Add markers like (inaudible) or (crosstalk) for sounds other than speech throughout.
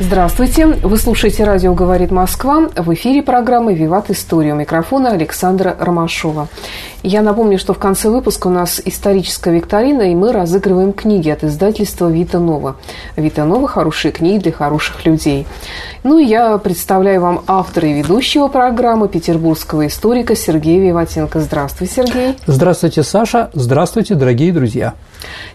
Здравствуйте! Вы слушаете «Радио говорит Москва». В эфире программы «Виват История». У микрофона Александра Ромашова. Я напомню, что в конце выпуска у нас историческая викторина, и мы разыгрываем книги от издательства «Вита Нова». «Вита Нова» – хорошие книги для хороших людей. Ну и я представляю вам автора и ведущего программы петербургского историка Сергея Виватенко. Здравствуй, Сергей. Здравствуйте, Саша. Здравствуйте, дорогие друзья.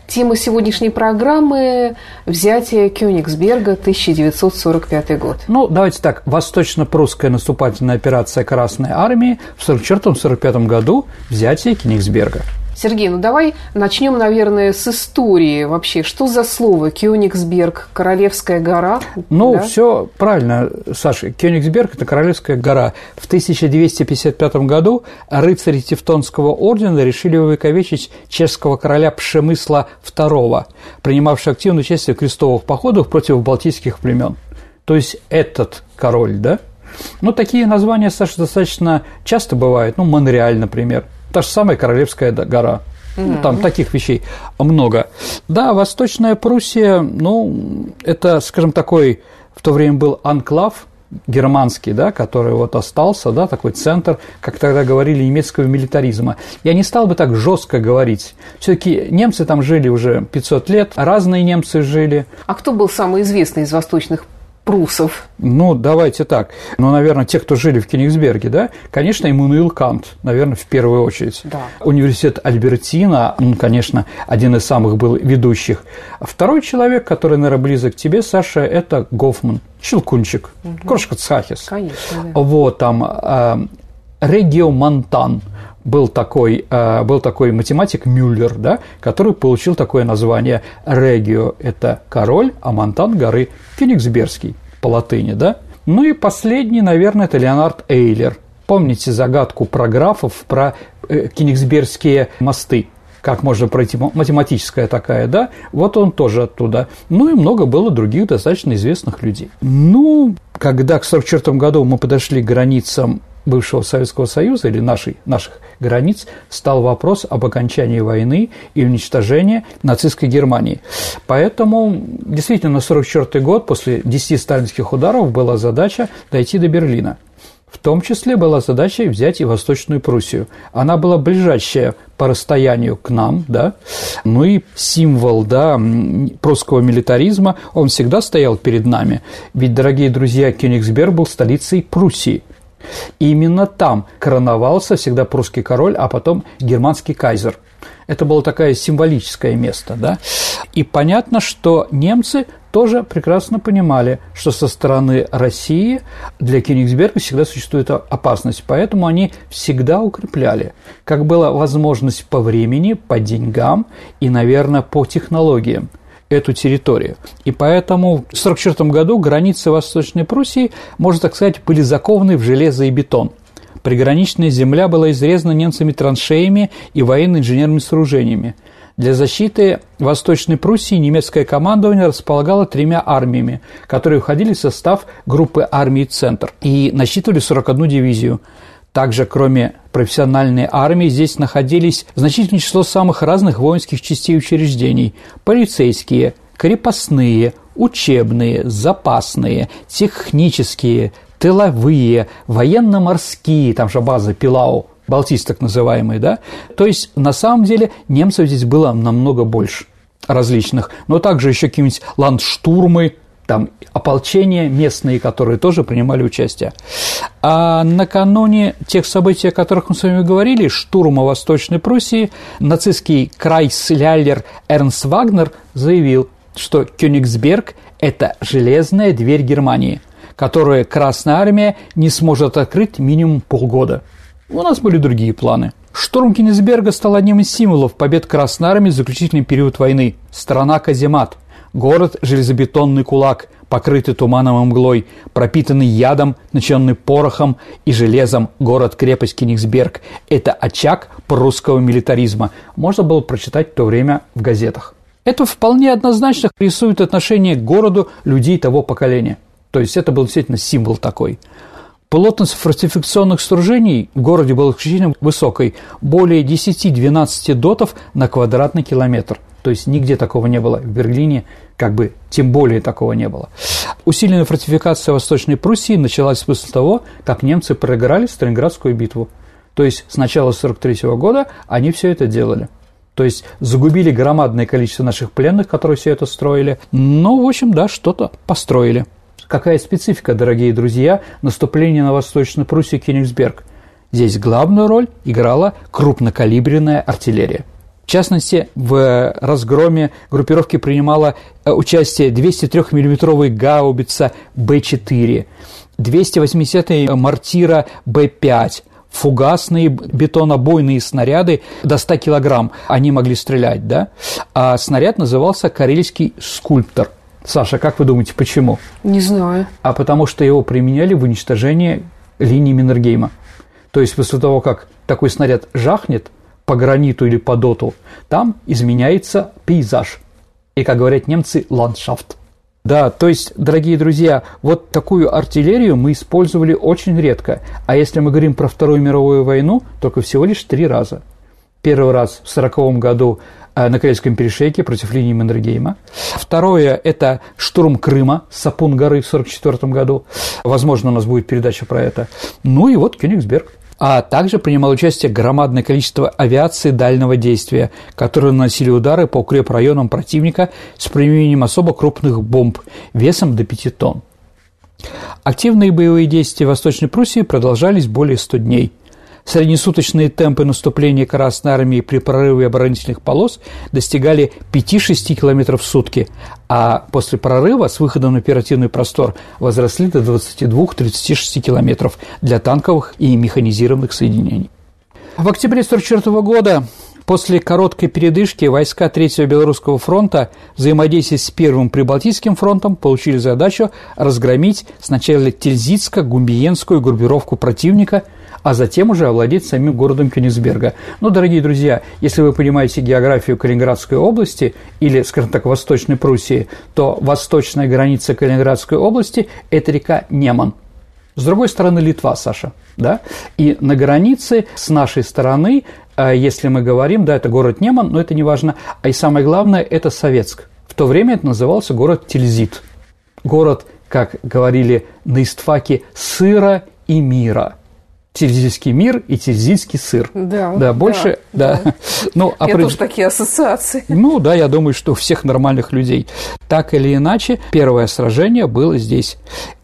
Тема сегодняшней программы – взятие Кёнигсберга, 1945 год. Ну, давайте так. Восточно-прусская наступательная операция Красной Армии в 1944-1945 году – взятие Кёнигсберга. Сергей, ну давай начнем, наверное, с истории вообще. Что за слово Кёнигсберг, Королевская гора? Ну, да? все правильно, Саша. Кёнигсберг – это Королевская гора. В 1255 году рыцари Тевтонского ордена решили увековечить чешского короля Пшемысла II, принимавшего активное участие в крестовых походах против балтийских племен. То есть этот король, да? Ну, такие названия, Саша, достаточно часто бывают. Ну, Монреаль, например – Та же самая Королевская гора. Ну, там таких вещей много. Да, Восточная Пруссия, ну, это, скажем, такой в то время был анклав германский, да, который вот остался, да, такой центр, как тогда говорили, немецкого милитаризма. Я не стал бы так жестко говорить. Все-таки немцы там жили уже 500 лет, разные немцы жили. А кто был самый известный из восточных прусов? Ну, давайте так. Ну, наверное, те, кто жили в Кенигсберге, да, конечно, Иммануил Кант, наверное, в первую очередь. Да. Университет Альбертина, ну, конечно, один из самых был ведущих. Второй человек, который, наверное, близок к тебе, Саша, это Гофман, Щелкунчик, угу. Крошка Цхахис. Конечно, да. Вот, там, э, Регио Монтан – был такой, э, был такой математик Мюллер, да, который получил такое название Регио – это король, а Монтан – горы Фениксбергский по латыни, да. Ну и последний, наверное, это Леонард Эйлер. Помните загадку про графов, про э, Кенигсбергские мосты? как можно пройти, математическая такая, да, вот он тоже оттуда. Ну и много было других достаточно известных людей. Ну, когда к 44 году мы подошли к границам бывшего Советского Союза или нашей, наших границ стал вопрос об окончании войны и уничтожении нацистской Германии. Поэтому действительно на 1944 год после 10 сталинских ударов была задача дойти до Берлина. В том числе была задача взять и Восточную Пруссию. Она была ближайшая по расстоянию к нам, да, ну и символ, да, прусского милитаризма, он всегда стоял перед нами. Ведь, дорогие друзья, Кёнигсберг был столицей Пруссии – и именно там короновался всегда прусский король, а потом германский кайзер. Это было такое символическое место, да. И понятно, что немцы тоже прекрасно понимали, что со стороны России для Кенигсберга всегда существует опасность, поэтому они всегда укрепляли, как была возможность по времени, по деньгам и, наверное, по технологиям – эту территорию. И поэтому в 1944 году границы Восточной Пруссии, можно так сказать, были закованы в железо и бетон. Приграничная земля была изрезана немцами траншеями и военно-инженерными сооружениями. Для защиты Восточной Пруссии немецкое командование располагало тремя армиями, которые входили в состав группы армий «Центр» и насчитывали 41 дивизию – также, кроме профессиональной армии, здесь находились значительное число самых разных воинских частей и учреждений – полицейские, крепостные, учебные, запасные, технические, тыловые, военно-морские, там же база Пилау, Балтийск так называемый, да? То есть, на самом деле, немцев здесь было намного больше различных, но также еще какие-нибудь ландштурмы, там ополчения местные, которые тоже принимали участие. А накануне тех событий, о которых мы с вами говорили, штурма Восточной Пруссии, нацистский крайслялер Эрнст Вагнер заявил, что Кёнигсберг – это железная дверь Германии, которую Красная Армия не сможет открыть минимум полгода. У нас были другие планы. Штурм Кенигсберга стал одним из символов побед Красной Армии в заключительный период войны. Страна Каземат, город железобетонный кулак, покрытый туманом и мглой, пропитанный ядом, начиненный порохом и железом, город-крепость Кенигсберг. Это очаг прусского милитаризма. Можно было прочитать в то время в газетах. Это вполне однозначно рисует отношение к городу людей того поколения. То есть это был действительно символ такой. Плотность фортификационных сооружений в городе была исключительно высокой, более 10-12 дотов на квадратный километр. То есть нигде такого не было. В Берлине как бы тем более такого не было. Усиленная фортификация Восточной Пруссии началась после того, как немцы проиграли Сталинградскую битву. То есть с начала 1943 года они все это делали. То есть загубили громадное количество наших пленных, которые все это строили. Но, в общем, да, что-то построили. Какая специфика, дорогие друзья, наступления на Восточной Пруссии Кенигсберг? Здесь главную роль играла крупнокалиберная артиллерия. В частности, в разгроме группировки принимала э, участие 203 миллиметровая гаубица Б-4, 280-я мортира Б-5, фугасные бетонобойные снаряды до 100 килограмм они могли стрелять, да? А снаряд назывался «Карельский скульптор». Саша, как вы думаете, почему? Не знаю. А потому что его применяли в уничтожении линии Миннергейма. То есть после того, как такой снаряд жахнет по граниту или по доту, там изменяется пейзаж. И, как говорят немцы, ландшафт. Да, то есть, дорогие друзья, вот такую артиллерию мы использовали очень редко. А если мы говорим про Вторую мировую войну, только всего лишь три раза. Первый раз в 1940 году Э, на Карельском перешейке против линии Маннергейма. Второе – это штурм Крыма, Сапун горы в 1944 году. Возможно, у нас будет передача про это. Ну и вот Кёнигсберг. А также принимал участие громадное количество авиации дальнего действия, которые наносили удары по укрепрайонам противника с применением особо крупных бомб весом до 5 тонн. Активные боевые действия в Восточной Пруссии продолжались более 100 дней – Среднесуточные темпы наступления Красной Армии при прорыве оборонительных полос достигали 5-6 км в сутки, а после прорыва с выходом на оперативный простор возросли до 22-36 км для танковых и механизированных соединений. В октябре 1944 года После короткой передышки войска Третьего Белорусского фронта, взаимодействия с Первым Прибалтийским фронтом, получили задачу разгромить сначала Тильзитско-Гумбиенскую группировку противника – а затем уже овладеть самим городом Кёнигсберга. Но, дорогие друзья, если вы понимаете географию Калининградской области или, скажем так, Восточной Пруссии, то восточная граница Калининградской области – это река Неман. С другой стороны Литва, Саша, да? И на границе с нашей стороны, э, если мы говорим, да, это город Неман, но это не важно, а и самое главное – это Советск. В то время это назывался город Тильзит. Город, как говорили на истфаке, сыра и мира – тильзитский мир и тильзитский сыр. Да, да больше, да. да. (laughs) Ну, а Я тоже такие ассоциации. Ну, да, я думаю, что у всех нормальных людей. Так или иначе, первое сражение было здесь.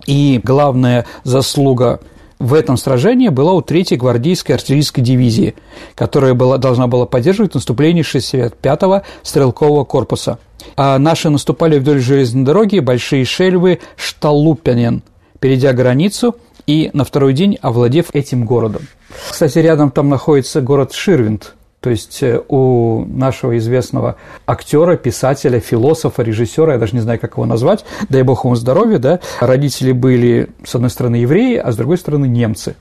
И главная заслуга в этом сражении была у 3-й гвардейской артиллерийской дивизии, которая была, должна была поддерживать наступление 65-го стрелкового корпуса. А наши наступали вдоль железной дороги Большие Шельвы, Шталупянен, перейдя границу – и на второй день овладев этим городом. Кстати, рядом там находится город Ширвинд, то есть э, у нашего известного актера, писателя, философа, режиссера, я даже не знаю, как его назвать, дай бог ему здоровья, да, родители были, с одной стороны, евреи, а с другой стороны, немцы.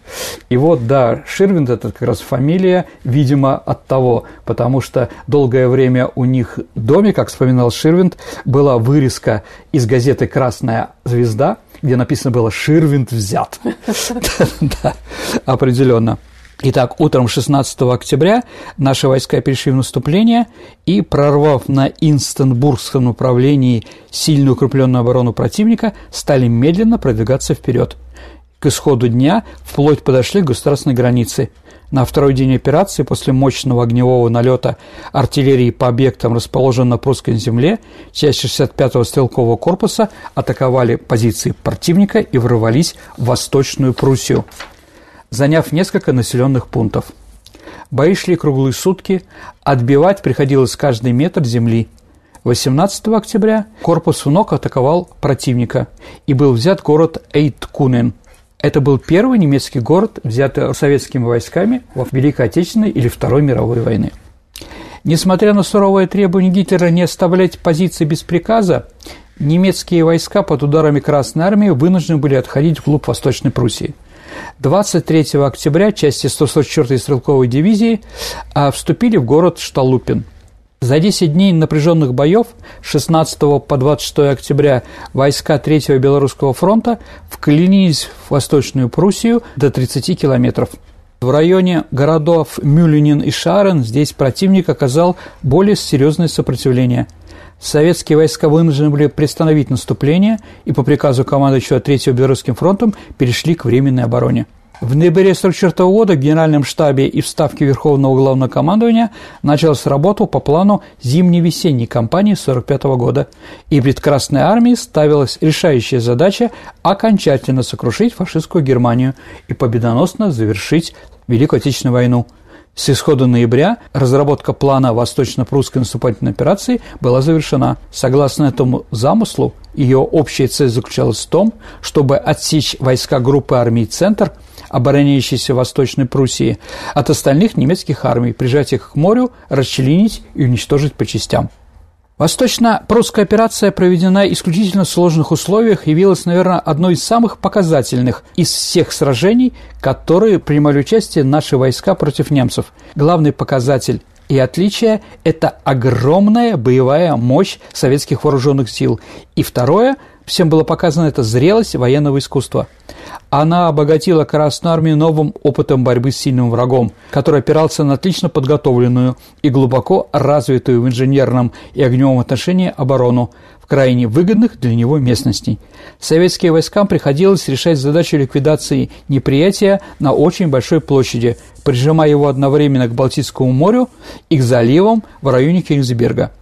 И вот, да, Ширвинд – это как раз фамилия, видимо, от того, потому что долгое время у них в доме, как вспоминал Ширвинд, была вырезка из газеты «Красная звезда», где написано было «Ширвинд взят». (laughs) Да, определенно. Итак, утром 16 октября наши войска перешли в наступление и, прорвав на Инстенбургском направлении сильную укрепленную оборону противника, стали медленно продвигаться вперед. К исходу дня вплоть подошли к государственной границе. На второй день операции после мощного огневого налета артиллерии по объектам, расположенным на прусской земле, часть 65-го стрелкового корпуса атаковали позиции противника и ворвались в Восточную Пруссию, заняв несколько населенных пунктов. Бои шли круглые сутки, отбивать приходилось каждый метр земли. 18 октября корпус ВНОК атаковал противника и был взят город Эйткунен – Это был первый немецкий город, взятый советскими войсками во Великой Отечественной или Второй мировой войны. Несмотря на суровое требование Гитлера не оставлять позиции без приказа, немецкие войска под ударами Красной Армии вынуждены были отходить вглубь Восточной Пруссии. 23 октября части 144-й стрелковой дивизии а, вступили в город Шталупин. За 10 дней напряженных боев 16 по 26 октября войска 3-го Белорусского фронта вклинились в Восточную Пруссию до 30 километров. В районе городов Мюлленин и Шарен здесь противник оказал более серьезное сопротивление. Советские войска вынуждены были приостановить наступление и по приказу командующего Третьим Белорусским фронтом перешли к временной обороне. В ноябре 1944 года в Генеральном штабе и в Ставке Верховного Главного командования началась работа по плану зимне-весенней кампании 1945 года, и перед Красной Армией ставилась решающая задача окончательно сокрушить фашистскую Германию и победоносно завершить Великую Отечественную войну. С исхода ноября разработка плана восточно-прусской наступательной операции была завершена. Согласно этому замыслу, ее общая цель заключалась в том, чтобы отсечь войска группы армий «Центр» обороняющейся Восточной Пруссии, от остальных немецких армий, прижать их к морю, расчленить и уничтожить по частям. Восточно-прусская операция, проведена исключительно в сложных условиях, явилась, наверное, одной из самых показательных из всех сражений, которые принимали участие наши войска против немцев. Главный показатель и отличие – это огромная боевая мощь советских вооруженных сил. И второе – всем было показано это зрелость военного искусства. Она обогатила Красную Армию новым опытом борьбы с сильным врагом, который опирался на отлично подготовленную и глубоко развитую в инженерном и огневом отношении оборону в крайне выгодных для него местностей. Советским войскам приходилось решать задачу ликвидации неприятия на очень большой площади, прижимая его одновременно к Балтийскому морю и к заливам в районе Кенигсберга.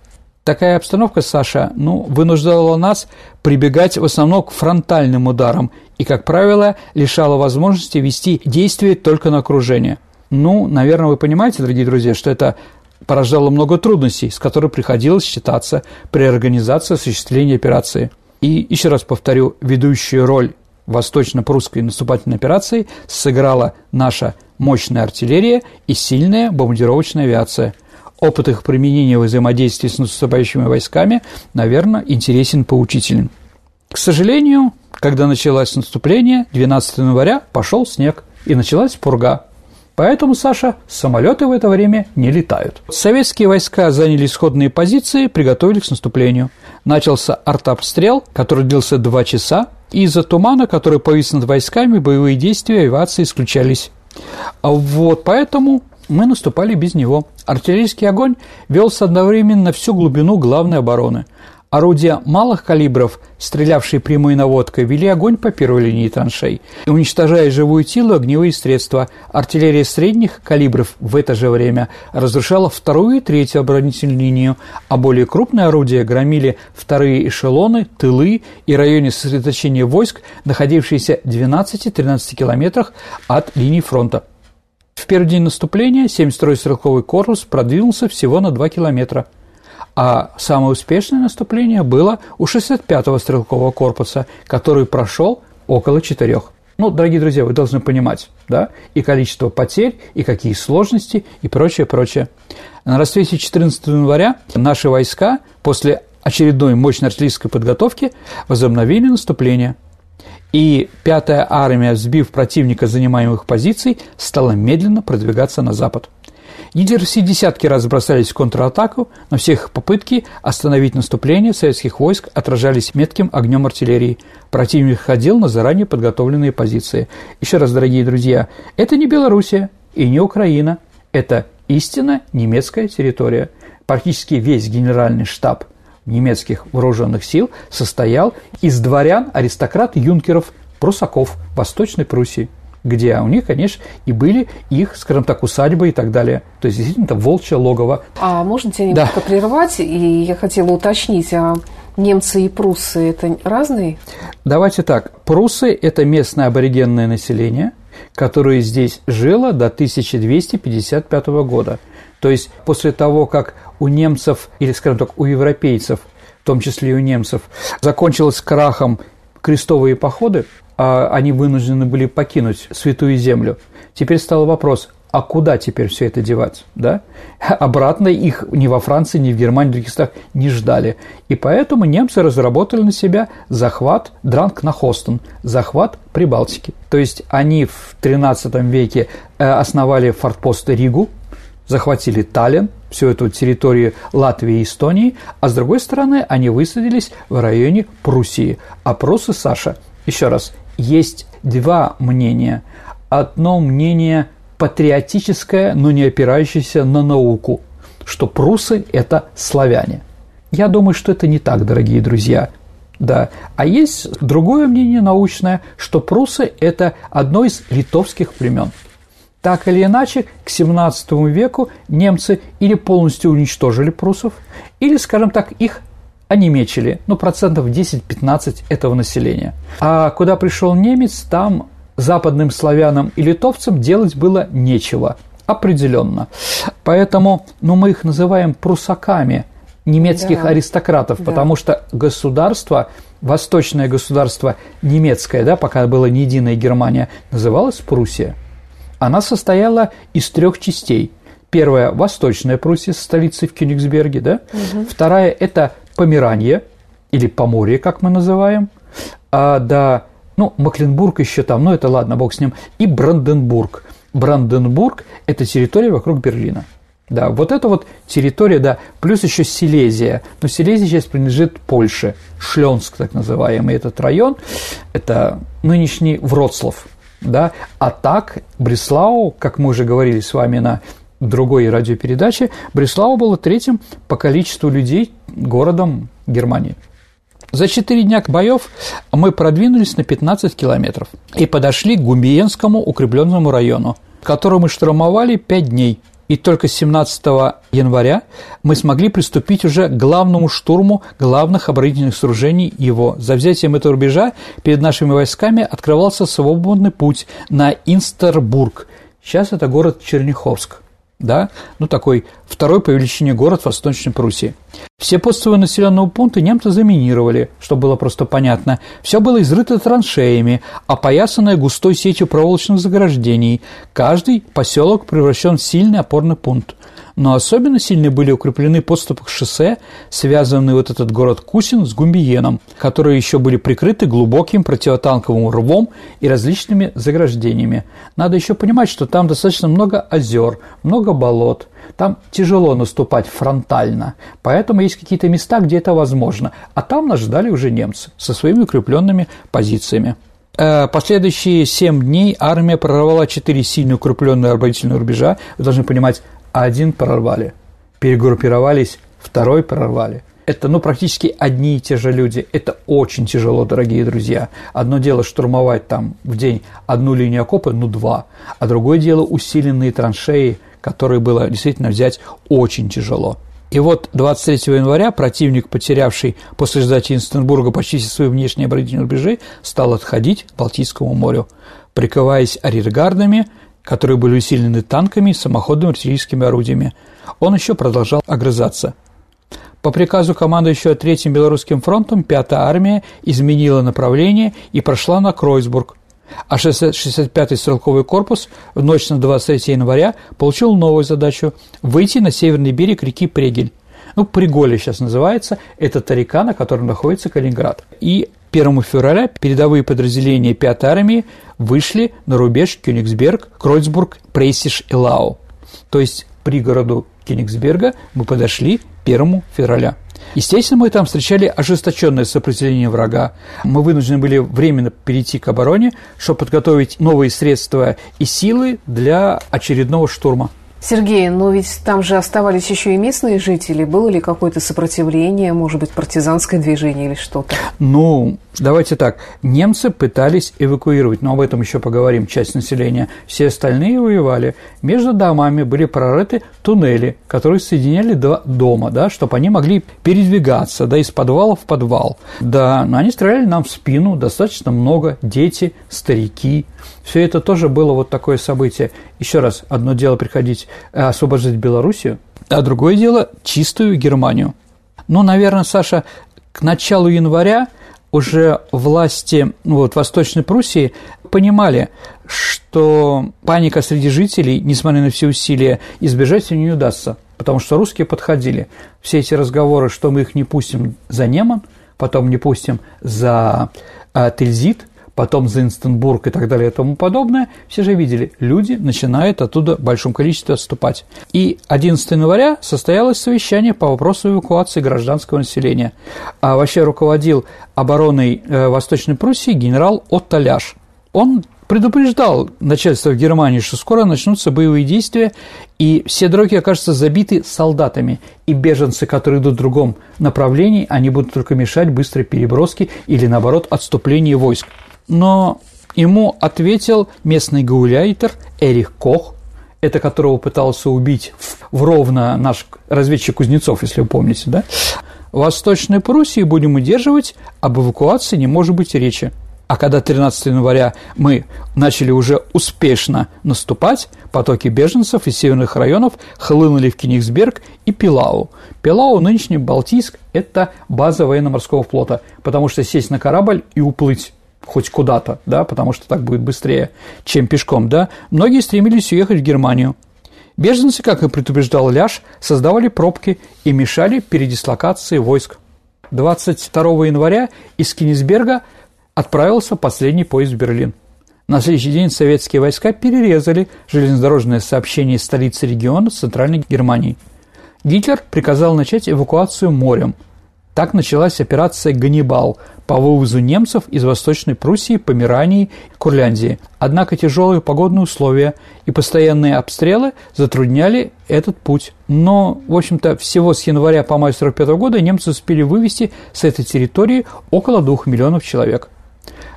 Такая обстановка, Саша, ну, вынуждала нас прибегать в основном к фронтальным ударам и, как правило, лишала возможности вести действие только на окружение. Ну, наверное, вы понимаете, дорогие друзья, что это порождало много трудностей, с которыми приходилось считаться при организации осуществления операции. И еще раз повторю, ведущую роль восточно-прусской наступательной операции сыграла наша мощная артиллерия и сильная бомбардировочная авиация – опыт их применения в взаимодействии с наступающими войсками, наверное, интересен поучителен. К сожалению, когда началось наступление, 12 января пошел снег, и началась пурга. Поэтому, Саша, самолеты в это время не летают. Советские войска заняли исходные позиции, приготовились к наступлению. Начался артобстрел, который длился два часа, и из-за тумана, который повис над войсками, боевые действия авиации исключались. А вот поэтому мы наступали без него. Артиллерийский огонь велся одновременно всю глубину главной обороны. Орудия малых калибров, стрелявшие прямой наводкой, вели огонь по первой линии траншей, уничтожая живую силу огневые средства. Артиллерия средних калибров в это же время разрушала вторую и третью оборонительную линию, а более крупные орудия громили вторые эшелоны, тылы и районе сосредоточения войск, находившиеся в 12-13 километрах от линии фронта. В первый день наступления 72-й стрелковый корпус продвинулся всего на 2 километра, а самое успешное наступление было у 65-го стрелкового корпуса, который прошел около четырех. Ну, дорогие друзья, вы должны понимать, да, и количество потерь, и какие сложности, и прочее, прочее. На рассвете 14 января наши войска после очередной мощной артиллерийской подготовки возобновили наступление – и пятая армия, сбив противника занимаемых позиций, стала медленно продвигаться на запад. Гитлеровцы десятки раз бросались в контратаку, но все их попытки остановить наступление советских войск отражались метким огнем артиллерии. Противник ходил на заранее подготовленные позиции. Еще раз, дорогие друзья, это не Белоруссия и не Украина, это истинно немецкая территория. Практически весь генеральный штаб – немецких вооруженных сил состоял из дворян, аристократ, юнкеров, прусаков Восточной Пруссии где у них, конечно, и были их, скажем так, усадьбы и так далее. То есть, действительно, это волчье логово. А можно тебя немножко да. прервать? И я хотела уточнить, а немцы и пруссы – это разные? Давайте так. Пруссы – это местное аборигенное население, которое здесь жило до 1255 года. То есть, после того, как у немцев, или, скажем так, у европейцев, в том числе и у немцев, закончилось крахом крестовые походы, а, они вынуждены были покинуть Святую Землю. Теперь стал вопрос, а куда теперь все это девать, да? Обратно их ни во Франции, ни в Германии, ни в других странах не ждали. И поэтому немцы разработали на себя захват Дранг на Хостен, захват Прибалтики. То есть они в XIII веке э, основали фортпост Ригу, захватили Таллин, всю эту территорию Латвии и Эстонии, а с другой стороны они высадились в районе Пруссии. Прусы, Саша, еще раз, есть два мнения. Одно мнение патриотическое, но не опирающееся на науку, что прусы – это славяне. Я думаю, что это не так, дорогие друзья. Да. А есть другое мнение научное, что прусы – это одно из литовских племен. Так или иначе, к XVII веку немцы или полностью уничтожили прусов, или, скажем так, их онемечили, ну, процентов 10-15 этого населения. А куда пришел немец, там западным славянам и литовцам делать было нечего, определенно. Поэтому ну, мы их называем прусаками немецких да. аристократов, да. потому что государство, восточное государство немецкое, да, пока была не единая Германия, называлось Пруссия. Она состояла из трех частей. Первая – Восточная Пруссия с столицей в Кёнигсберге, да? Угу. Вторая – это Померанье, или Поморье, как мы называем. А, да, ну, Макленбург еще там, ну это ладно, бог с ним, и Бранденбург. Бранденбург – это территория вокруг Берлина. Да, вот это вот территория, да, плюс еще Силезия. Но Силезия сейчас принадлежит Польше, Шленск так называемый этот район, это нынешний Вроцлав, да, а так Бреслау, как мы уже говорили с вами на другой радиопередаче, Бреслау было третьим по количеству людей городом Германии. За четыре дня боев мы продвинулись на 15 километров и подошли к Гумбиенскому укрепленному району, который мы штурмовали 5 дней. И только 17 января мы смогли приступить уже к главному штурму главных оборонительных сооружений его. За взятием этого рубежа перед нашими войсками открывался свободный путь на Инстербург. Сейчас это город Черняховск да, ну такой второй по величине город Восточной Пруссии. Все подступы населенного пункта немцы заминировали, чтобы было просто понятно. Все было изрыто траншеями, опоясанное густой сетью проволочных заграждений. Каждый поселок превращен в сильный опорный пункт но особенно сильно были укреплены подступы к шоссе, связанные вот этот город Кусин с Гумбиеном, которые еще были прикрыты глубоким противотанковым рвом и различными заграждениями. Надо еще понимать, что там достаточно много озер, много болот, там тяжело наступать фронтально, поэтому есть какие-то места, где это возможно, а там нас ждали уже немцы со своими укрепленными позициями. Э, последующие семь дней армия прорвала четыре сильно укрепленные оборонительные рубежа. Вы должны понимать, один прорвали, перегруппировались, второй прорвали. Это, ну, практически одни и те же люди. Это очень тяжело, дорогие друзья. Одно дело штурмовать там в день одну линию окопа, ну, два. А другое дело усиленные траншеи, которые было действительно взять очень тяжело. И вот 23 января противник, потерявший после сдачи Инстенбурга почти все свои внешние оборонительные рубежи, стал отходить к Балтийскому морю, прикрываясь арьергардами, которые были усилены танками и самоходными артиллерийскими орудиями. Он еще продолжал огрызаться. По приказу командующего Третьим Белорусским фронтом Пятая армия изменила направление и прошла на Кройсбург, а 65-й стрелковый корпус в ночь на 23 января получил новую задачу – выйти на северный берег реки Прегель. Ну, Приголе сейчас называется, это та река, на которой находится Калининград. И 1 февраля передовые подразделения 5-й армии вышли на рубеж Кёнигсберг, Кройцбург, Прейсиш и Лау. То есть при городу Кёнигсберга мы подошли 1 февраля. Естественно, мы там встречали ожесточенное сопротивление врага. Мы вынуждены были временно перейти к обороне, чтобы подготовить новые средства и силы для очередного штурма. Сергей, но ведь там же оставались еще и местные жители. Было ли какое-то сопротивление, может быть, партизанское движение или что-то? Ну, Давайте так, немцы пытались эвакуировать, но об этом еще поговорим, часть населения. Все остальные воевали. Между домами были прорыты туннели, которые соединяли два дома, да, чтобы они могли передвигаться, да, из подвала в подвал. Да, но они стреляли нам в спину достаточно много, дети, старики. Все это тоже было вот такое событие. Еще раз, одно дело приходить э, освобождать Белоруссию, а другое дело чистую Германию. Ну, наверное, Саша, к началу января уже власти ну, вот, Восточной Пруссии понимали, что паника среди жителей, несмотря на все усилия, избежать ее не удастся, потому что русские подходили. Все эти разговоры, что мы их не пустим за Неман, потом не пустим за а, Тильзит, потом за Инстенбург и так далее и тому подобное, все же видели, люди начинают оттуда в большом количестве отступать. И 11 января состоялось совещание по вопросу эвакуации гражданского населения. А вообще руководил обороной э, Восточной Пруссии генерал Отто Ляш. Он предупреждал начальство в Германии, что скоро начнутся боевые действия, и все дороги окажутся забиты солдатами, и беженцы, которые идут в другом направлении, они будут только мешать быстрой переброске или, наоборот, отступлению войск. Но ему ответил местный гауляйтер Эрих Кох, это которого пытался убить в Ровно наш разведчик Кузнецов, если вы помните, да? Восточной Пруссии будем удерживать, об эвакуации не может быть речи. А когда 13 января мы начали уже успешно наступать, потоки беженцев из северных районов хлынули в Кенигсберг и Пилау. Пилау, нынешний Балтийск, это база военно-морского флота, потому что сесть на корабль и уплыть хоть куда-то, да, потому что так будет быстрее, чем пешком, да, многие стремились уехать в Германию. Беженцы, как и предупреждал Ляш, создавали пробки и мешали передислокации войск. 22 января из Кенисберга отправился последний поезд в Берлин. На следующий день советские войска перерезали железнодорожное сообщение столицы региона Центральной Германией. Гитлер приказал начать эвакуацию морем. Так началась операция «Ганнибал» по вывозу немцев из Восточной Пруссии, Померании и Курляндии. Однако тяжелые погодные условия и постоянные обстрелы затрудняли этот путь. Но, в общем-то, всего с января по май 1945 года немцы успели вывести с этой территории около двух миллионов человек.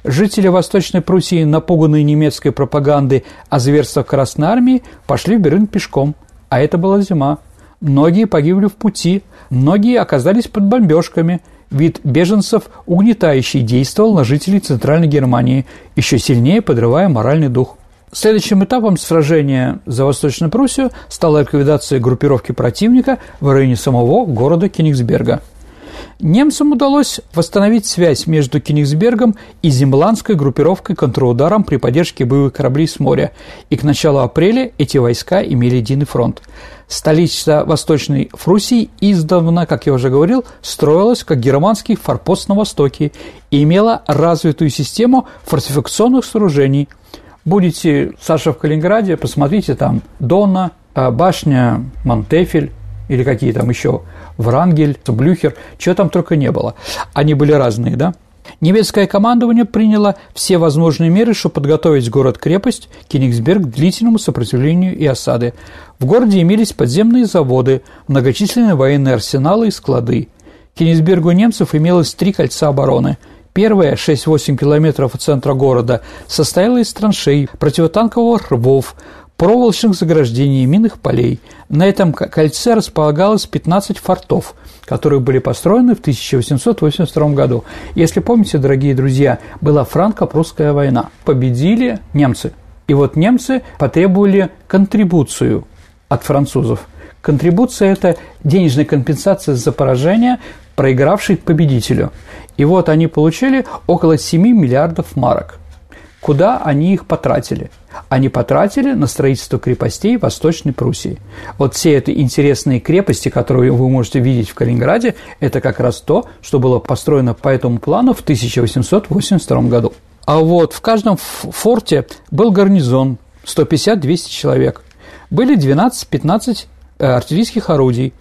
Жители Восточной Пруссии, напуганные немецкой пропагандой о зверствах Красной Армии, пошли в Берлин пешком, а это была зима. Многие погибли в пути, многие оказались под бомбежками. Вид беженцев угнетающий действовал на жителей Центральной Германии, еще сильнее подрывая моральный дух. Следующим этапом сражения за Восточную Пруссию стала ликвидация группировки противника в районе самого города Кенигсберга – Немцам удалось восстановить связь между Кенигсбергом и земландской группировкой контрударом при поддержке боевых кораблей с моря, и к началу апреля эти войска имели единый фронт. Столица Восточной Фруссии издавна, как я уже говорил, строилась как германский форпост на востоке и имела развитую систему фортификационных сооружений. Будете, Саша, в Калининграде, посмотрите там Дона, э, башня Монтефель, или какие там еще, Врангель, Блюхер, чего там только не было. Они были разные, да? Немецкое командование приняло все возможные меры, чтобы подготовить город-крепость Кенигсберг к длительному сопротивлению и осады. В городе имелись подземные заводы, многочисленные военные арсеналы и склады. Кенигсбергу немцев имелось три кольца обороны. Первое, 6-8 километров от центра города, состояло из траншей, противотанковых рвов, проволочных заграждений и минных полей. На этом кольце располагалось 15 фортов, которые были построены в 1882 году. Если помните, дорогие друзья, была франко-прусская война. Победили немцы. И вот немцы потребовали контрибуцию от французов. Контрибуция – это денежная компенсация за поражение, проигравшей победителю. И вот они получили около 7 миллиардов марок. Куда они их потратили? Они потратили на строительство крепостей Восточной Пруссии. Вот все эти интересные крепости, которые вы можете видеть в Калининграде, это как раз то, что было построено по этому плану в 1882 году. А вот в каждом форте был гарнизон 150-200 человек. Были 12-15 э, артиллерийских орудий,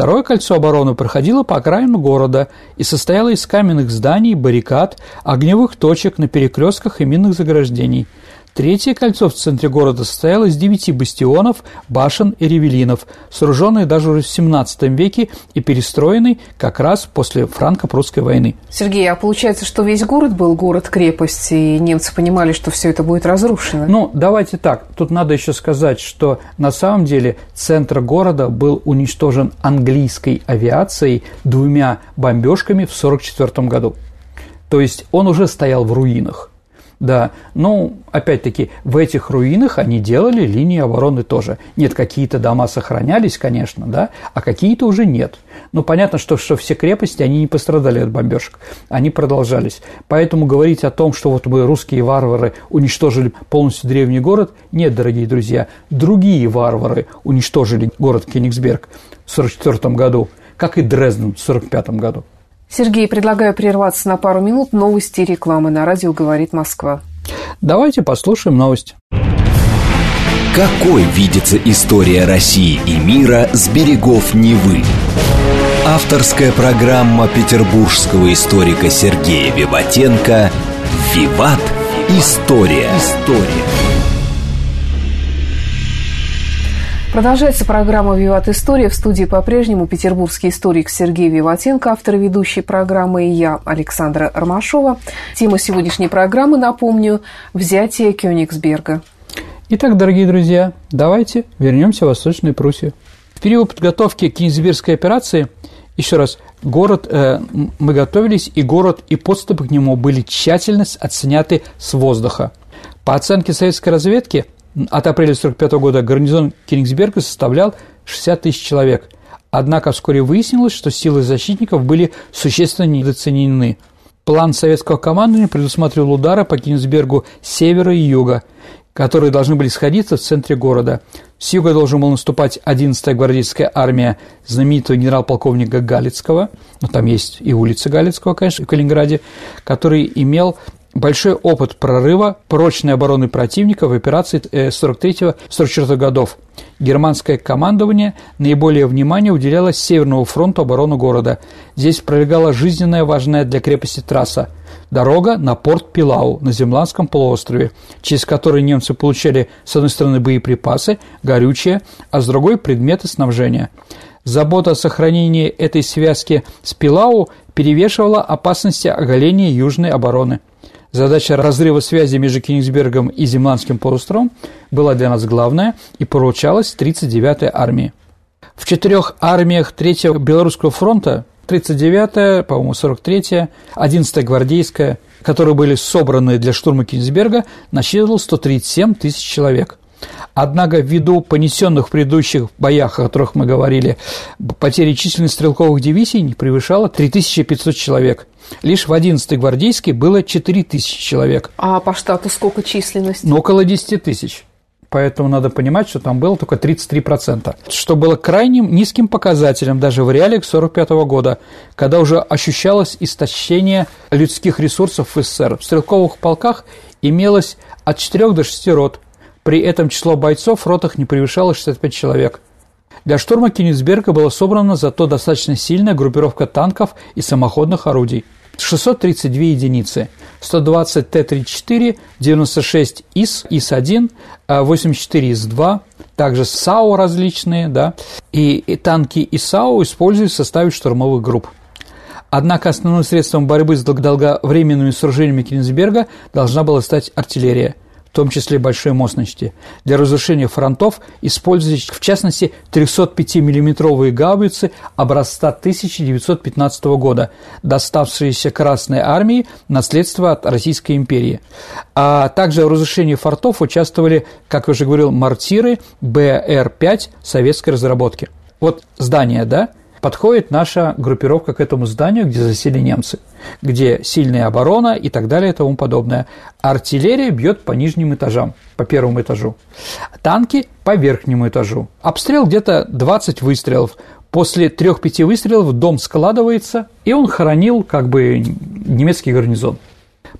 Второе кольцо обороны проходило по окраину города и состояло из каменных зданий, баррикад, огневых точек на перекрестках и минных заграждений – Третье кольцо в центре города состояло из девяти бастионов, башен и ревелинов, сооруженные даже уже в XVII веке и перестроенный как раз после франко-прусской войны. Сергей, а получается, что весь город был город-крепость, и немцы понимали, что все это будет разрушено? Ну, давайте так. Тут надо еще сказать, что на самом деле центр города был уничтожен английской авиацией двумя бомбежками в 1944 году. То есть он уже стоял в руинах. Да, ну, опять-таки, в этих руинах они делали линии обороны тоже. Нет, какие-то дома сохранялись, конечно, да, а какие-то уже нет. Ну, понятно, что, что все крепости, они не пострадали от бомбежек, они продолжались. Поэтому говорить о том, что вот мы, русские варвары, уничтожили полностью древний город, нет, дорогие друзья, другие варвары уничтожили город Кенигсберг в 1944 году, как и Дрезден в 1945 году. Сергей, предлагаю прерваться на пару минут. Новости и рекламы на радио «Говорит Москва». Давайте послушаем новости. Какой видится история России и мира с берегов Невы? Авторская программа петербургского историка Сергея Виватенко «Виват. История». История. Продолжается программа «Виват История». В студии по-прежнему петербургский историк Сергей Виватенко, автор ведущей программы, и я, Александра Ромашова. Тема сегодняшней программы, напомню, «Взятие Кёнигсберга». Итак, дорогие друзья, давайте вернемся в Восточную Пруссию. В период подготовки к Кенигсбергской операции, еще раз, город, э, мы готовились, и город, и подступы к нему были тщательно отсняты с воздуха. По оценке советской разведки – от апреля 1945 года гарнизон Кенигсберга составлял 60 тысяч человек. Однако вскоре выяснилось, что силы защитников были существенно недооценены. План советского командования предусматривал удары по Кенигсбергу с севера и юга, которые должны были сходиться в центре города. С юга должен был наступать 11-я гвардейская армия знаменитого генерал-полковника Галицкого, ну, там есть и улица Галицкого, конечно, в Калининграде, который имел большой опыт прорыва прочной обороны противника в операции 43-44 э, годов. Германское командование наиболее внимания уделяло Северному фронту обороны города. Здесь пролегала жизненная важная для крепости трасса – дорога на порт Пилау на Земландском полуострове, через который немцы получали с одной стороны боеприпасы, горючее, а с другой – предметы снабжения. Забота о сохранении этой связки с Пилау перевешивала опасности оголения южной обороны – Задача разрыва связи между Кенигсбергом и Земландским полуостровом была для нас главная и поручалась 39-й армии. В четырех армиях Третьего Белорусского фронта 39-я, по-моему, 43-я, 11-я гвардейская, которые были собраны для штурма Кенигсберга, насчитывал 137 тысяч человек. Однако ввиду понесенных в предыдущих боях, о которых мы говорили, потери численности стрелковых дивизий не превышала 3500 человек. Лишь в 11-й гвардейской было 4000 человек. А по штату сколько численности? Ну, около 10 тысяч. Поэтому надо понимать, что там было только 33%, что было крайним низким показателем даже в реалиях 1945 года, когда уже ощущалось истощение людских ресурсов в СССР. В стрелковых полках имелось от 4 до 6 рот, при этом число бойцов в ротах не превышало 65 человек. Для штурма Кенигсберга была собрана зато достаточно сильная группировка танков и самоходных орудий. 632 единицы, 120 Т-34, 96 ИС, ИС-1, 84 ИС-2, также САУ различные, да, и, и танки ИСАУ используют в составе штурмовых групп. Однако основным средством борьбы с долговременными сооружениями Кенигсберга должна была стать артиллерия – в том числе большой мощности. Для разрушения фронтов использовались, в частности, 305 миллиметровые гаубицы образца 1915 года, доставшиеся Красной армии наследство от Российской империи. А также в разрушении фортов участвовали, как я уже говорил, мортиры БР-5 советской разработки. Вот здание, да, подходит наша группировка к этому зданию, где засели немцы, где сильная оборона и так далее и тому подобное. Артиллерия бьет по нижним этажам, по первому этажу. Танки по верхнему этажу. Обстрел где-то 20 выстрелов. После трех-пяти выстрелов дом складывается, и он хоронил как бы немецкий гарнизон.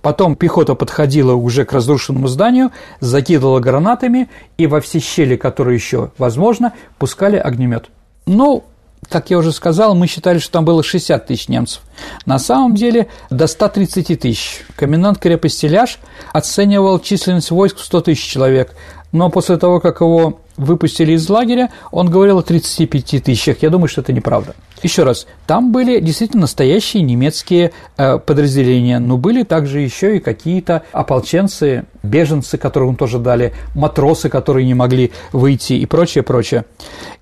Потом пехота подходила уже к разрушенному зданию, закидывала гранатами, и во все щели, которые еще возможно, пускали огнемет. Ну, как я уже сказал, мы считали, что там было 60 тысяч немцев. На самом деле до 130 тысяч. Комендант крепости Ляж оценивал численность войск в 100 тысяч человек. Но после того, как его выпустили из лагеря, он говорил о 35 тысячах. Я думаю, что это неправда. Еще раз, там были действительно настоящие немецкие э, подразделения, но были также еще и какие-то ополченцы, беженцы, которым тоже дали, матросы, которые не могли выйти и прочее, прочее.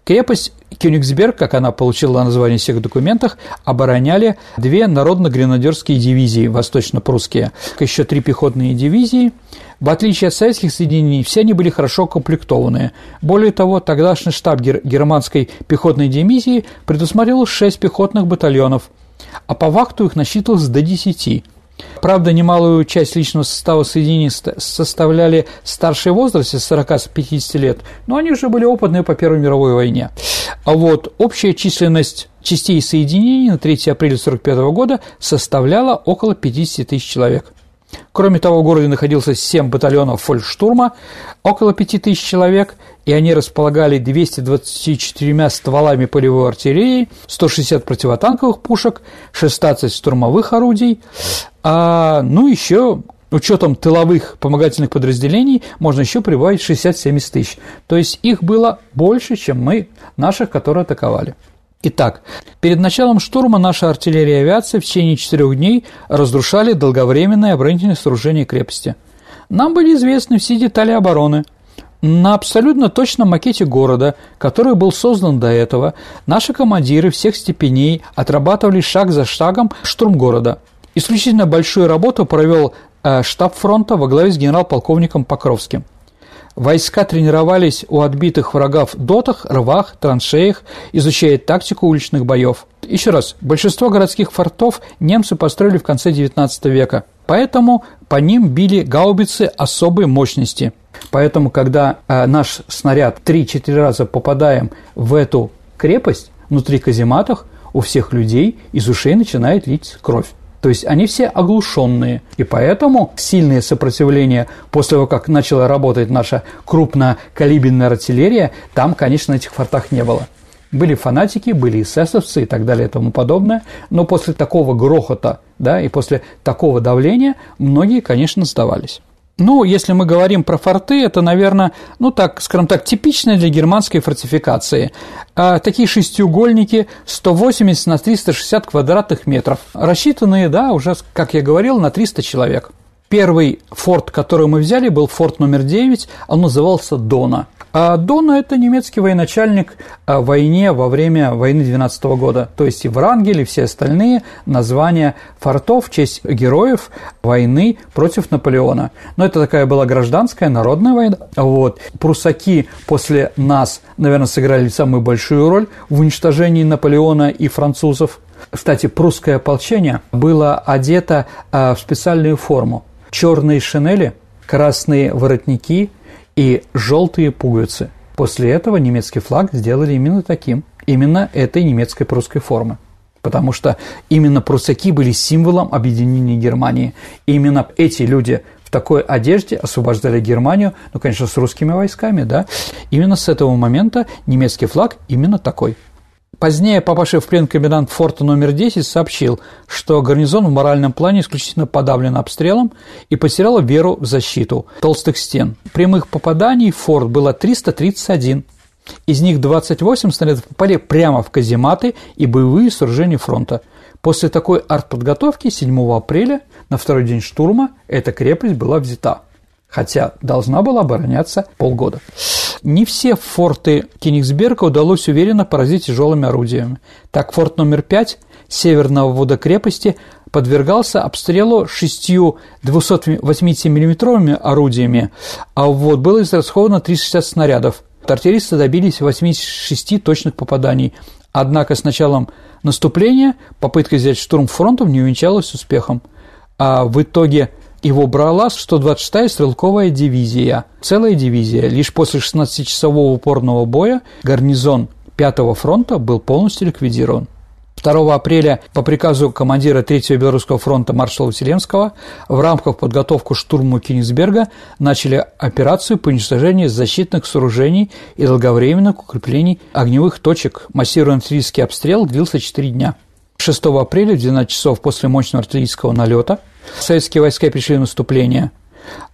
Крепость Кёнигсберг, как она получила название в всех документах, обороняли две народно-гренадерские дивизии восточно-прусские, еще три пехотные дивизии. В отличие от советских соединений, все они были хорошо комплектованные. Более того, тогдашний штаб германской пехотной дивизии предусмотрел шесть пехотных батальонов, а по вахту их насчитывалось до десяти. Правда, немалую часть личного состава соединений составляли старшие возрасте 40-50 лет, но они уже были опытные по Первой мировой войне. А вот общая численность частей соединений на 3 апреля 1945 года составляла около 50 тысяч человек. Кроме того, в городе находился 7 батальонов фолькштурма, около 5 тысяч человек, и они располагали 224 стволами полевой артиллерии, 160 противотанковых пушек, 16 штурмовых орудий, а, ну, еще учетом тыловых помогательных подразделений можно еще прибавить 60-70 тысяч. То есть их было больше, чем мы, наших, которые атаковали. Итак, перед началом штурма наша артиллерия и авиация в течение четырех дней разрушали долговременное оборонительное сооружение крепости. Нам были известны все детали обороны. На абсолютно точном макете города, который был создан до этого, наши командиры всех степеней отрабатывали шаг за шагом штурм города. Исключительно большую работу провел э, штаб фронта во главе с генерал-полковником Покровским. Войска тренировались у отбитых врагов дотах, рвах, траншеях, изучая тактику уличных боев. Еще раз, большинство городских фортов немцы построили в конце XIX века, поэтому по ним били гаубицы особой мощности. Поэтому, когда э, наш снаряд 3-4 раза попадаем в эту крепость, внутри казематах, у всех людей из ушей начинает лить кровь. То есть они все оглушенные. И поэтому сильное сопротивление после того, как начала работать наша крупнокалиберная артиллерия, там, конечно, этих фортах не было. Были фанатики, были эсэсовцы и так далее и тому подобное, но после такого грохота да, и после такого давления многие, конечно, сдавались. Ну, если мы говорим про форты, это, наверное, ну так, скажем так, типичное для германской фортификации. А, такие шестиугольники 180 на 360 квадратных метров, рассчитанные, да, уже, как я говорил, на 300 человек. Первый форт, который мы взяли, был форт номер 9, он назывался Дона – Дона – это немецкий военачальник в войне во время войны 12 года. То есть и Врангель, и все остальные названия фортов в честь героев войны против Наполеона. Но это такая была гражданская, народная война. Вот. Прусаки после нас, наверное, сыграли самую большую роль в уничтожении Наполеона и французов. Кстати, прусское ополчение было одето а, в специальную форму. Черные шинели, красные воротники, и желтые пуговицы. После этого немецкий флаг сделали именно таким, именно этой немецкой прусской формы. Потому что именно прусаки были символом объединения Германии. И именно эти люди в такой одежде освобождали Германию, ну, конечно, с русскими войсками, да. Именно с этого момента немецкий флаг именно такой – Позднее попавший в плен комендант форта номер 10 сообщил, что гарнизон в моральном плане исключительно подавлен обстрелом и потерял веру в защиту толстых стен. Прямых попаданий в форт было 331. Из них 28 снарядов попали прямо в казематы и боевые сооружения фронта. После такой артподготовки 7 апреля, на второй день штурма, эта крепость была взята хотя должна была обороняться полгода. Не все форты Кенигсберга удалось уверенно поразить тяжелыми орудиями. Так, форт номер 5 северного ввода крепости подвергался обстрелу шестью 280 миллиметровыми орудиями, а вот было израсходовано 360 снарядов. Артиллеристы добились 86 точных попаданий. Однако с началом наступления попытка взять штурм фронтом не увенчалась успехом. А в итоге его брала 126-я стрелковая дивизия, целая дивизия. Лишь после 16-часового упорного боя гарнизон 5-го фронта был полностью ликвидирован. 2 апреля по приказу командира 3-го Белорусского фронта маршала Василевского в рамках подготовки штурму Кенигсберга начали операцию по уничтожению защитных сооружений и долговременных укреплений огневых точек. Массированный артиллерийский обстрел длился 4 дня. 6 апреля в 12 часов после мощного артиллерийского налета советские войска пришли в наступление.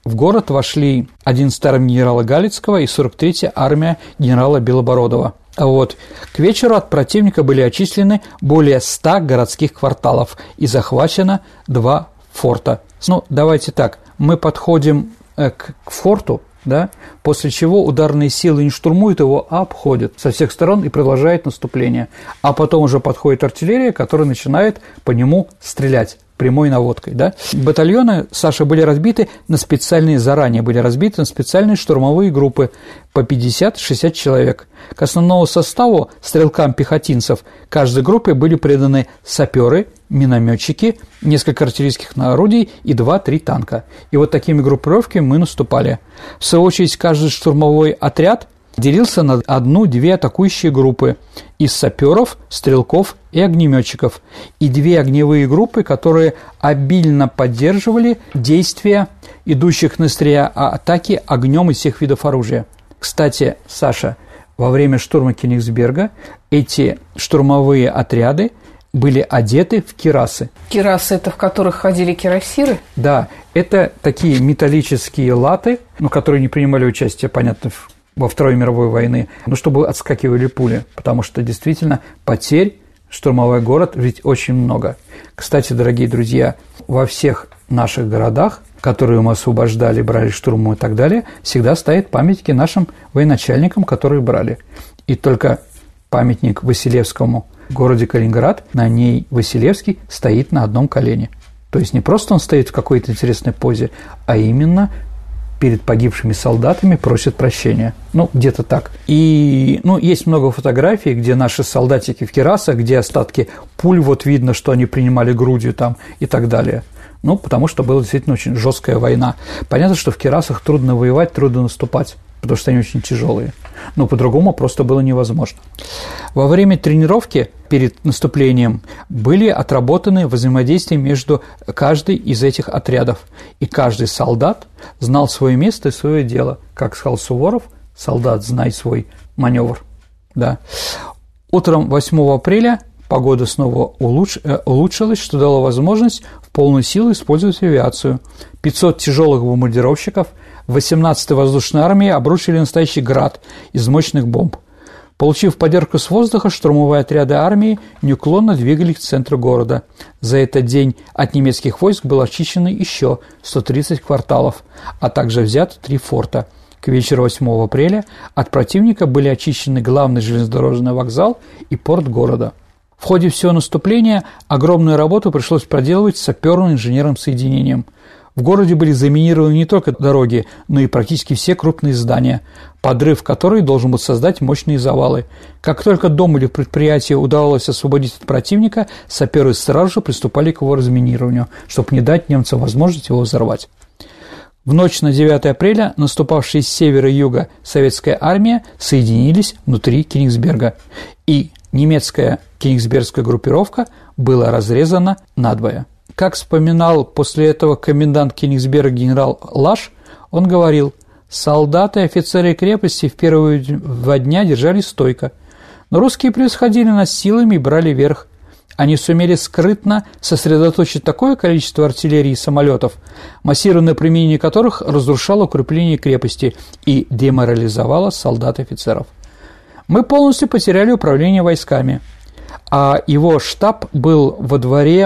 В город вошли 11-я армия генерала Галицкого и 43-я армия генерала Белобородова. Вот. К вечеру от противника были очислены более 100 городских кварталов и захвачено два форта. Ну, давайте так, мы подходим э, к форту, да, после чего ударные силы не штурмуют его, а обходят со всех сторон и продолжают наступление. А потом уже подходит артиллерия, которая начинает по нему стрелять прямой наводкой. Да? Батальоны, Саша, были разбиты на специальные, заранее были разбиты на специальные штурмовые группы по 50-60 человек. К основному составу стрелкам-пехотинцев каждой группе были преданы саперы, минометчики, несколько артиллерийских орудий и 2-3 танка. И вот такими группировками мы наступали. В свою очередь, каждый штурмовой отряд делился на одну-две атакующие группы из саперов, стрелков и огнеметчиков, и две огневые группы, которые обильно поддерживали действия идущих на стрия атаки огнем из всех видов оружия. Кстати, Саша, во время штурма Кенигсберга эти штурмовые отряды были одеты в кирасы. Кирасы – это в которых ходили кирасиры? Да, это такие металлические латы, ну, которые не принимали участие, понятно, в во Второй мировой войны, ну, чтобы отскакивали пули, потому что действительно потерь штурмовой город ведь очень много. Кстати, дорогие друзья, во всех наших городах, которые мы освобождали, брали штурму и так далее, всегда стоят памятники нашим военачальникам, которые брали. И только памятник Василевскому в городе Калининград, на ней Василевский стоит на одном колене. То есть не просто он стоит в какой-то интересной позе, а именно перед погибшими солдатами просит прощения. Ну, где-то так. И, ну, есть много фотографий, где наши солдатики в керасах, где остатки пуль, вот видно, что они принимали грудью там и так далее. Ну, потому что была действительно очень жесткая война. Понятно, что в керасах трудно воевать, трудно наступать потому что они очень тяжелые. Но по-другому просто было невозможно. Во время тренировки перед наступлением были отработаны взаимодействия между каждой из этих отрядов. И каждый солдат знал свое место и свое дело. Как сказал Суворов, солдат, знай свой маневр. Да. Утром 8 апреля погода снова улуч... Э, улучшилась, что дало возможность в полную силу использовать авиацию. 500 тяжелых бомбардировщиков – 18-й воздушной армии обрушили настоящий град из мощных бомб. Получив поддержку с воздуха, штурмовые отряды армии неуклонно двигались к центру города. За этот день от немецких войск было очищено еще 130 кварталов, а также взято три форта. К вечеру 8 апреля от противника были очищены главный железнодорожный вокзал и порт города. В ходе всего наступления огромную работу пришлось проделывать саперным инженерным соединением. В городе были заминированы не только дороги, но и практически все крупные здания, подрыв которой должен был создать мощные завалы. Как только дом или предприятие удавалось освободить от противника, саперы сразу же приступали к его разминированию, чтобы не дать немцам возможность его взорвать. В ночь на 9 апреля наступавшие с севера и юга советская армия соединились внутри Кенигсберга, и немецкая кенигсбергская группировка была разрезана надвое. Как вспоминал после этого комендант Кенигсберга генерал Лаш, он говорил, солдаты и офицеры крепости в первые два дня держались стойко, но русские превосходили нас силами и брали верх. Они сумели скрытно сосредоточить такое количество артиллерии и самолетов, массированное применение которых разрушало укрепление крепости и деморализовало солдат и офицеров. Мы полностью потеряли управление войсками – а его штаб был во дворе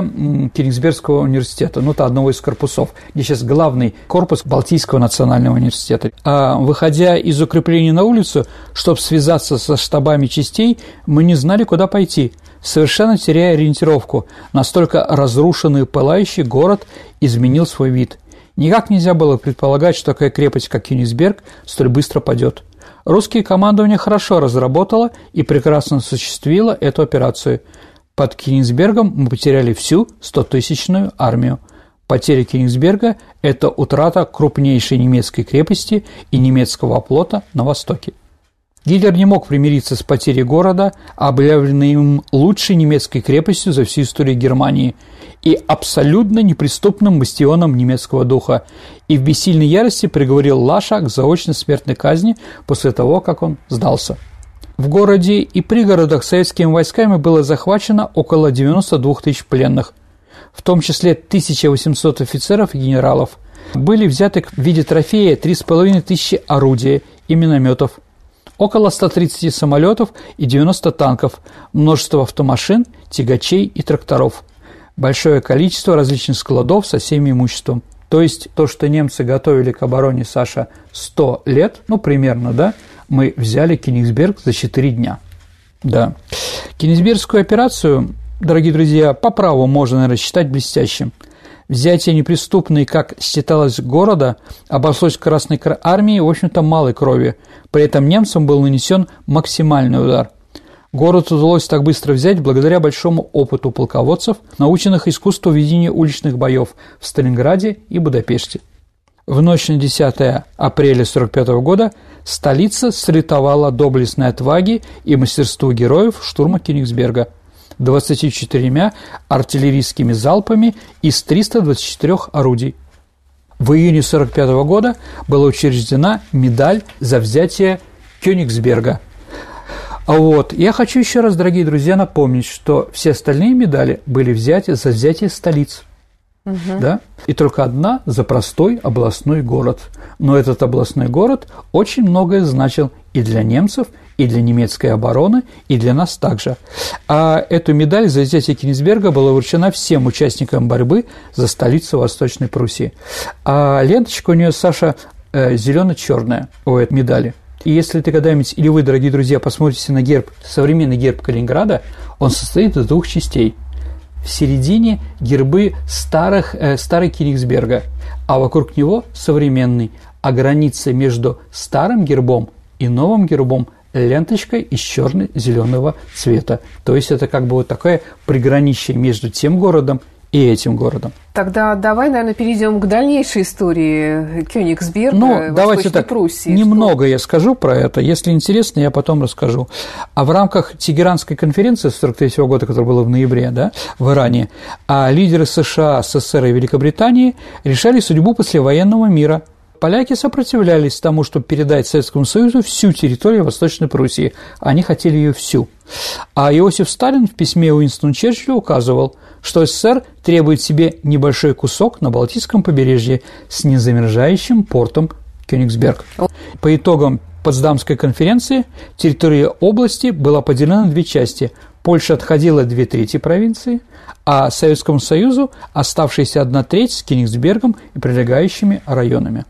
Кенигсбергского университета, ну, это одного из корпусов, где сейчас главный корпус Балтийского национального университета. А выходя из укрепления на улицу, чтобы связаться со штабами частей, мы не знали, куда пойти, совершенно теряя ориентировку. Настолько разрушенный пылающий город изменил свой вид. Никак нельзя было предполагать, что такая крепость, как Кенигсберг, столь быстро падет. Русские командование хорошо разработало и прекрасно осуществило эту операцию. Под Кенигсбергом мы потеряли всю 100-тысячную армию. Потеря Кенигсберга – это утрата крупнейшей немецкой крепости и немецкого оплота на Востоке. Гитлер не мог примириться с потерей города, объявленной им лучшей немецкой крепостью за всю историю Германии и абсолютно неприступным бастионом немецкого духа, и в бессильной ярости приговорил Лаша к заочной смертной казни после того, как он сдался. В городе и пригородах советскими войсками было захвачено около 92 тысяч пленных, в том числе 1800 офицеров и генералов. Были взяты в виде трофея 3,5 тысячи орудий и минометов – около 130 самолетов и 90 танков, множество автомашин, тягачей и тракторов, большое количество различных складов со всем имуществом. То есть то, что немцы готовили к обороне Саша 100 лет, ну примерно, да, мы взяли Кенигсберг за 4 дня. Да. Кенигсбергскую операцию, дорогие друзья, по праву можно, наверное, считать блестящим. Взятие неприступной, как считалось, города обошлось Красной армии, в общем-то, малой крови. При этом немцам был нанесен максимальный удар. Город удалось так быстро взять благодаря большому опыту полководцев, наученных искусству ведения уличных боев в Сталинграде и Будапеште. В ночь на 10 апреля 1945 года столица сритовала доблестной отваги и мастерству героев штурма Кенигсберга – 24 артиллерийскими залпами из 324 орудий. В июне 1945 года была учреждена медаль за взятие Кёнигсберга. Вот. Я хочу еще раз, дорогие друзья, напомнить, что все остальные медали были взяты за взятие столиц. Угу. Да? И только одна за простой областной город. Но этот областной город очень многое значил и для немцев, и для немецкой обороны, и для нас также. А эту медаль за взятие Кенигсберга была вручена всем участникам борьбы за столицу Восточной Пруссии. А ленточка у нее, Саша, э, зелено-черная у этой медали. И если ты когда-нибудь, или вы, дорогие друзья, посмотрите на герб, современный герб Калининграда, он состоит из двух частей. В середине гербы старых, э, старой Кенигсберга, а вокруг него современный, а граница между старым гербом и новым гербом ленточкой из черно-зеленого цвета. То есть это как бы вот такое приграничие между тем городом и этим городом. Тогда давай, наверное, перейдем к дальнейшей истории Кёнигсберга, ну, давайте так, Пруссии. Немного что... я скажу про это. Если интересно, я потом расскажу. А в рамках Тегеранской конференции 43 года, которая была в ноябре, да, в Иране, а лидеры США, СССР и Великобритании решали судьбу послевоенного мира – Поляки сопротивлялись тому, чтобы передать Советскому Союзу всю территорию Восточной Пруссии. Они хотели ее всю. А Иосиф Сталин в письме Уинстону Черчиллю указывал, что СССР требует себе небольшой кусок на Балтийском побережье с незамерзающим портом Кёнигсберг. По итогам Потсдамской конференции территория области была поделена на две части. Польша отходила две трети провинции, а Советскому Союзу оставшаяся одна треть с Кенигсбергом и прилегающими районами.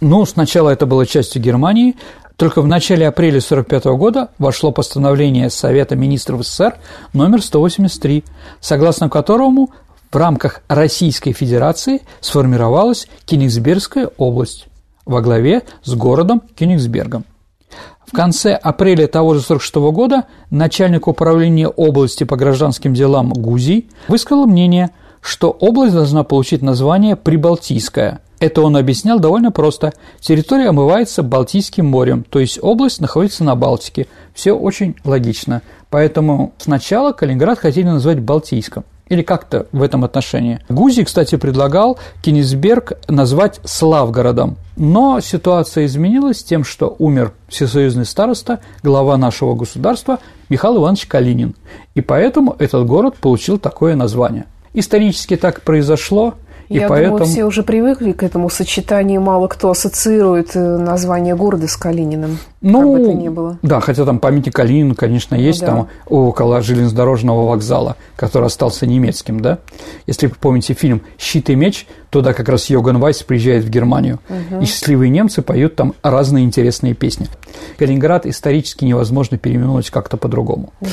Ну, сначала это было частью Германии, только в начале апреля 1945 года вошло постановление Совета министров СССР номер 183, согласно которому в рамках Российской Федерации сформировалась Кенигсбергская область во главе с городом Кенигсбергом. В конце апреля того же 1946 года начальник управления области по гражданским делам Гузий высказал мнение, что область должна получить название Прибалтийская – это он объяснял довольно просто. Территория омывается Балтийским морем, то есть область находится на Балтике. Все очень логично. Поэтому сначала Калининград хотели назвать Балтийском. Или как-то в этом отношении. Гузи, кстати, предлагал Кенисберг назвать Славгородом. Но ситуация изменилась тем, что умер всесоюзный староста, глава нашего государства Михаил Иванович Калинин. И поэтому этот город получил такое название. Исторически так произошло, и Я поэтому... думаю, все уже привыкли к этому сочетанию, мало кто ассоциирует э, название города с Калининым, ну, как бы то ни было. Да, хотя там памятник Калинину, конечно, есть ну, да. там около железнодорожного вокзала, который остался немецким, да. Если вы помните фильм «Щит и меч», туда как раз Йоган Вайс приезжает в Германию, угу. и счастливые немцы поют там разные интересные песни. Калининград исторически невозможно переименовать как-то по-другому. Да.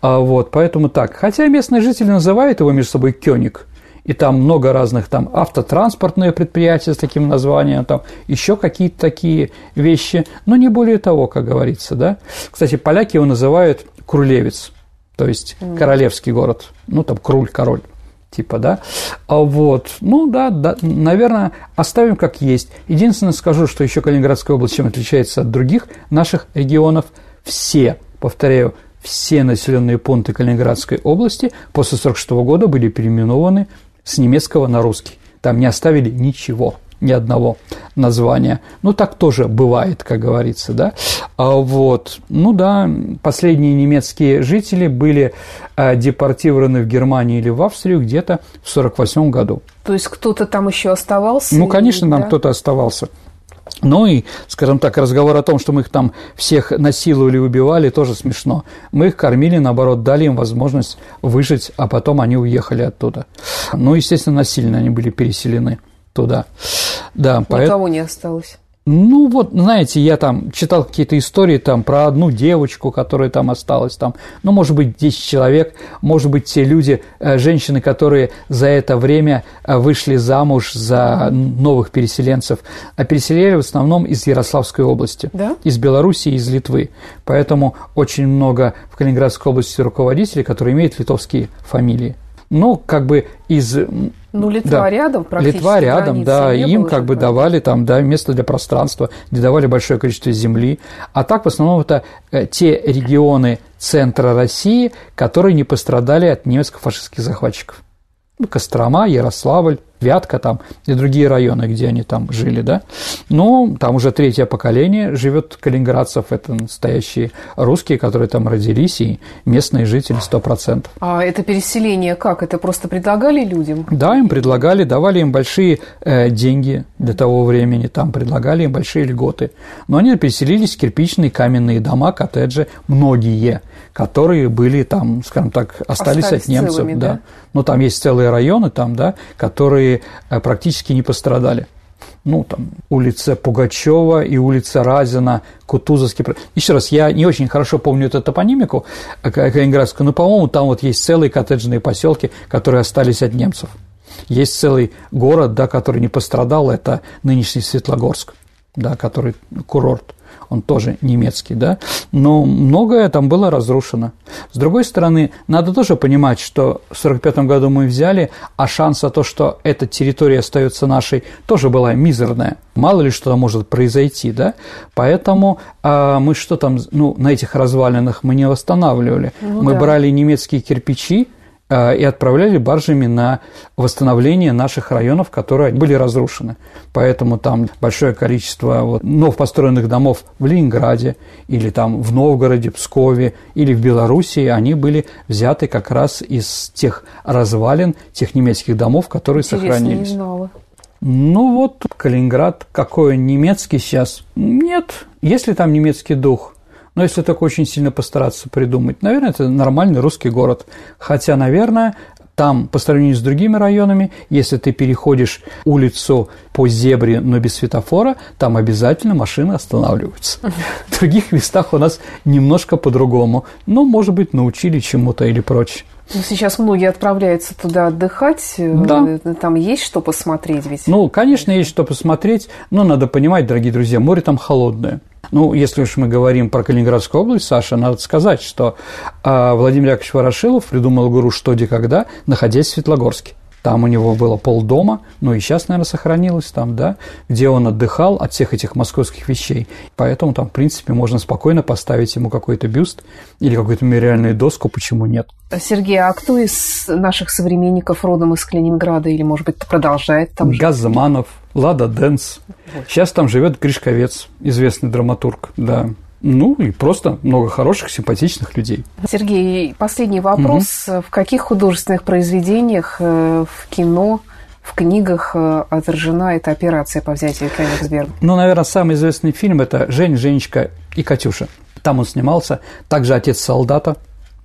А, вот, поэтому так. Хотя местные жители называют его между собой Кёник – и там много разных там автотранспортные предприятия с таким названием, там еще какие-то такие вещи, но не более того, как говорится, да. Кстати, поляки его называют Крулевец, то есть королевский город, ну там Круль, король типа, да, а вот, ну да, да, наверное, оставим как есть. Единственное скажу, что еще Калининградская область чем отличается от других наших регионов, все, повторяю, все населенные пункты Калининградской области после 1946 года были переименованы с немецкого на русский. Там не оставили ничего, ни одного названия. Ну, так тоже бывает, как говорится, да. А вот, ну да, последние немецкие жители были а, депортированы в Германию или в Австрию где-то в 1948 году. То есть кто-то там еще оставался? Ну, конечно, там да? кто-то оставался. Ну и, скажем так, разговор о том, что мы их там всех насиловали, убивали, тоже смешно. Мы их кормили, наоборот, дали им возможность выжить, а потом они уехали оттуда. Ну, естественно, насильно они были переселены туда. Да, Никого поэт... не осталось. Ну, вот, знаете, я там читал какие-то истории там про одну девочку, которая там осталась там, ну, может быть, 10 человек, может быть, те люди, э, женщины, которые за это время э, вышли замуж за новых переселенцев, а переселяли в основном из Ярославской области, да? из Белоруссии, из Литвы. Поэтому очень много в Калининградской области руководителей, которые имеют литовские фамилии. Ну, как бы из ну, Литва да. рядом, практически. Литва рядом, да, им как бы давали там, да, место для пространства, где давали большое количество земли. А так, в основном, это э, те регионы центра России, которые не пострадали от немецко-фашистских захватчиков. Ну, Кострома, Ярославль, Вятка там и другие районы, где они там жили, да. Но там уже третье поколение живет калининградцев, это настоящие русские, которые там родились, и местные жители 100%. А это переселение как? Это просто предлагали людям? Да, им предлагали, давали им большие э, деньги для того времени, там предлагали им большие льготы. Но они переселились в кирпичные каменные дома, коттеджи, многие которые были там, скажем так, остались, остались от немцев, целыми, да. да. Но там есть целые районы там, да, которые э, практически не пострадали. Ну, там, улица Пугачева и улица Разина, Кутузовский. Еще раз, я не очень хорошо помню эту топонимику э, калининградскую, но, по-моему, там вот есть целые коттеджные поселки, которые остались от немцев. Есть целый город, да, который не пострадал, это нынешний Светлогорск, да, который курорт он тоже немецкий, да, но многое там было разрушено. С другой стороны, надо тоже понимать, что в 1945 году мы взяли, а шанс на то, что эта территория остается нашей, тоже была мизерная. Мало ли что может произойти, да, поэтому а, мы что там, ну, на этих развалинах мы не восстанавливали. Ну, мы да. брали немецкие кирпичи, Э, и отправляли баржами на восстановление наших районов, которые были разрушены. Поэтому там большое количество вот, новых построенных домов в Ленинграде или там в Новгороде, Пскове или в Белоруссии, они были взяты как раз из тех развалин, тех немецких домов, которые Интересно, сохранились. Не знала. Ну вот, Калининград, какой он немецкий сейчас? Нет, если там немецкий дух – но если так очень сильно постараться придумать, наверное, это нормальный русский город. Хотя, наверное, там, по сравнению с другими районами, если ты переходишь улицу по зебре, но без светофора, там обязательно машины останавливаются. В других местах у нас немножко по-другому. Но, может быть, научили чему-то или прочее. Ну, сейчас многие отправляются туда отдыхать. Да. Там есть что посмотреть ведь? Ну, конечно, есть что посмотреть, но надо понимать, дорогие друзья, море там холодное. Ну, если уж мы говорим про Калининградскую область, Саша, надо сказать, что э, Владимир Яковлевич Ворошилов придумал игру «Что, где, когда», находясь в Светлогорске. Там у него было полдома, ну и сейчас, наверное, сохранилось там, да, где он отдыхал от всех этих московских вещей. Поэтому там, в принципе, можно спокойно поставить ему какой-то бюст или какую-то мемориальную доску, почему нет. Сергей, а кто из наших современников родом из Калининграда или, может быть, продолжает там жить? Газманов, Лада Дэнс. Сейчас там живет Гришковец, известный драматург, да. Ну и просто много хороших, симпатичных людей. Сергей, последний вопрос. Угу. В каких художественных произведениях, э, в кино, в книгах э, отражена эта операция по взятию Кёнигсберга? Ну, наверное, самый известный фильм – это «Жень, Женечка и Катюша». Там он снимался. Также «Отец солдата»,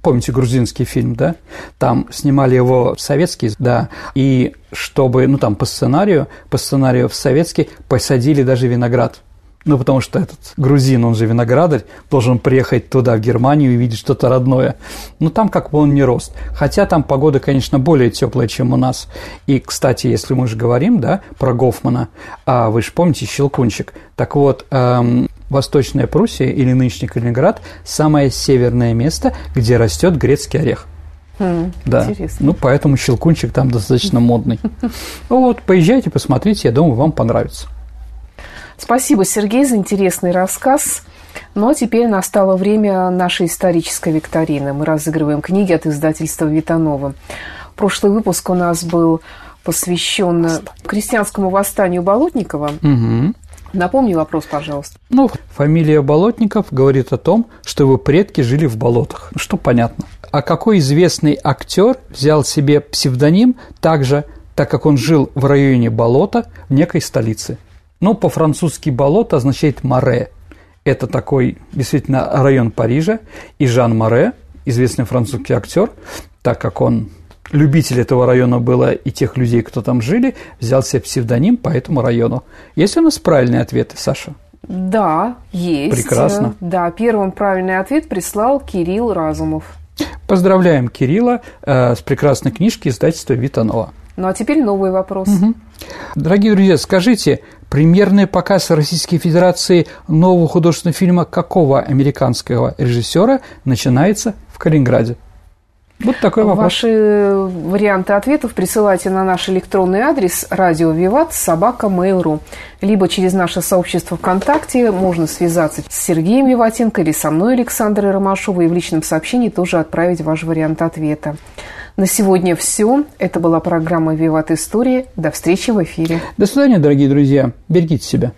Помните грузинский фильм, да? Там снимали его советский, да, и чтобы, ну там по сценарию, по сценарию в советский посадили даже виноград – ну, потому что этот грузин, он же виноградарь, должен приехать туда, в Германию, и видеть что-то родное. Но там как бы он не рост. Хотя там погода, конечно, более теплая, чем у нас. И, кстати, если мы же говорим, да, про Гофмана, а вы же помните Щелкунчик. Так вот, эм, Восточная Пруссия или нынешний Калининград – самое северное место, где растет грецкий орех. Mm, да. Интересно. Ну, поэтому щелкунчик там достаточно модный. (laughs) Вот, поезжайте, посмотрите, я думаю, вам понравится. Спасибо, Сергей, за интересный рассказ. Ну а теперь настало время нашей исторической викторины. Мы разыгрываем книги от издательства Витанова. Прошлый выпуск у нас был посвящен крестьянскому восстанию Болотникова. Угу. Напомни вопрос, пожалуйста. Ну, фамилия Болотников говорит о том, что его предки жили в болотах, что понятно. А какой известный актер взял себе псевдоним также, так как он жил в районе болота в некой столице? Но по-французски болото означает море. Это такой действительно район Парижа. И Жан Море, известный французский актер, так как он любитель этого района было и тех людей, кто там жили, взял себе псевдоним по этому району. Есть у нас правильные ответы, Саша? Да, есть. Прекрасно. Да, первым правильный ответ прислал Кирилл Разумов. Поздравляем Кирилла э, с прекрасной книжки издательства Витанова. Ну а теперь новый вопрос. Угу. Дорогие друзья, скажите, премьерный показ Российской Федерации нового художественного фильма какого американского режиссера начинается в Калининграде? Вот такой вопрос. Ваши варианты ответов присылайте на наш электронный адрес радио Виват собака Mail.ru либо через наше сообщество ВКонтакте можно связаться с Сергеем Виватенко или со мной, Александрой Ромашовой, и в личном сообщении тоже отправить ваш вариант ответа. На сегодня все. Это была программа «Виват История». До встречи в эфире. До свидания, дорогие друзья. Берегите себя.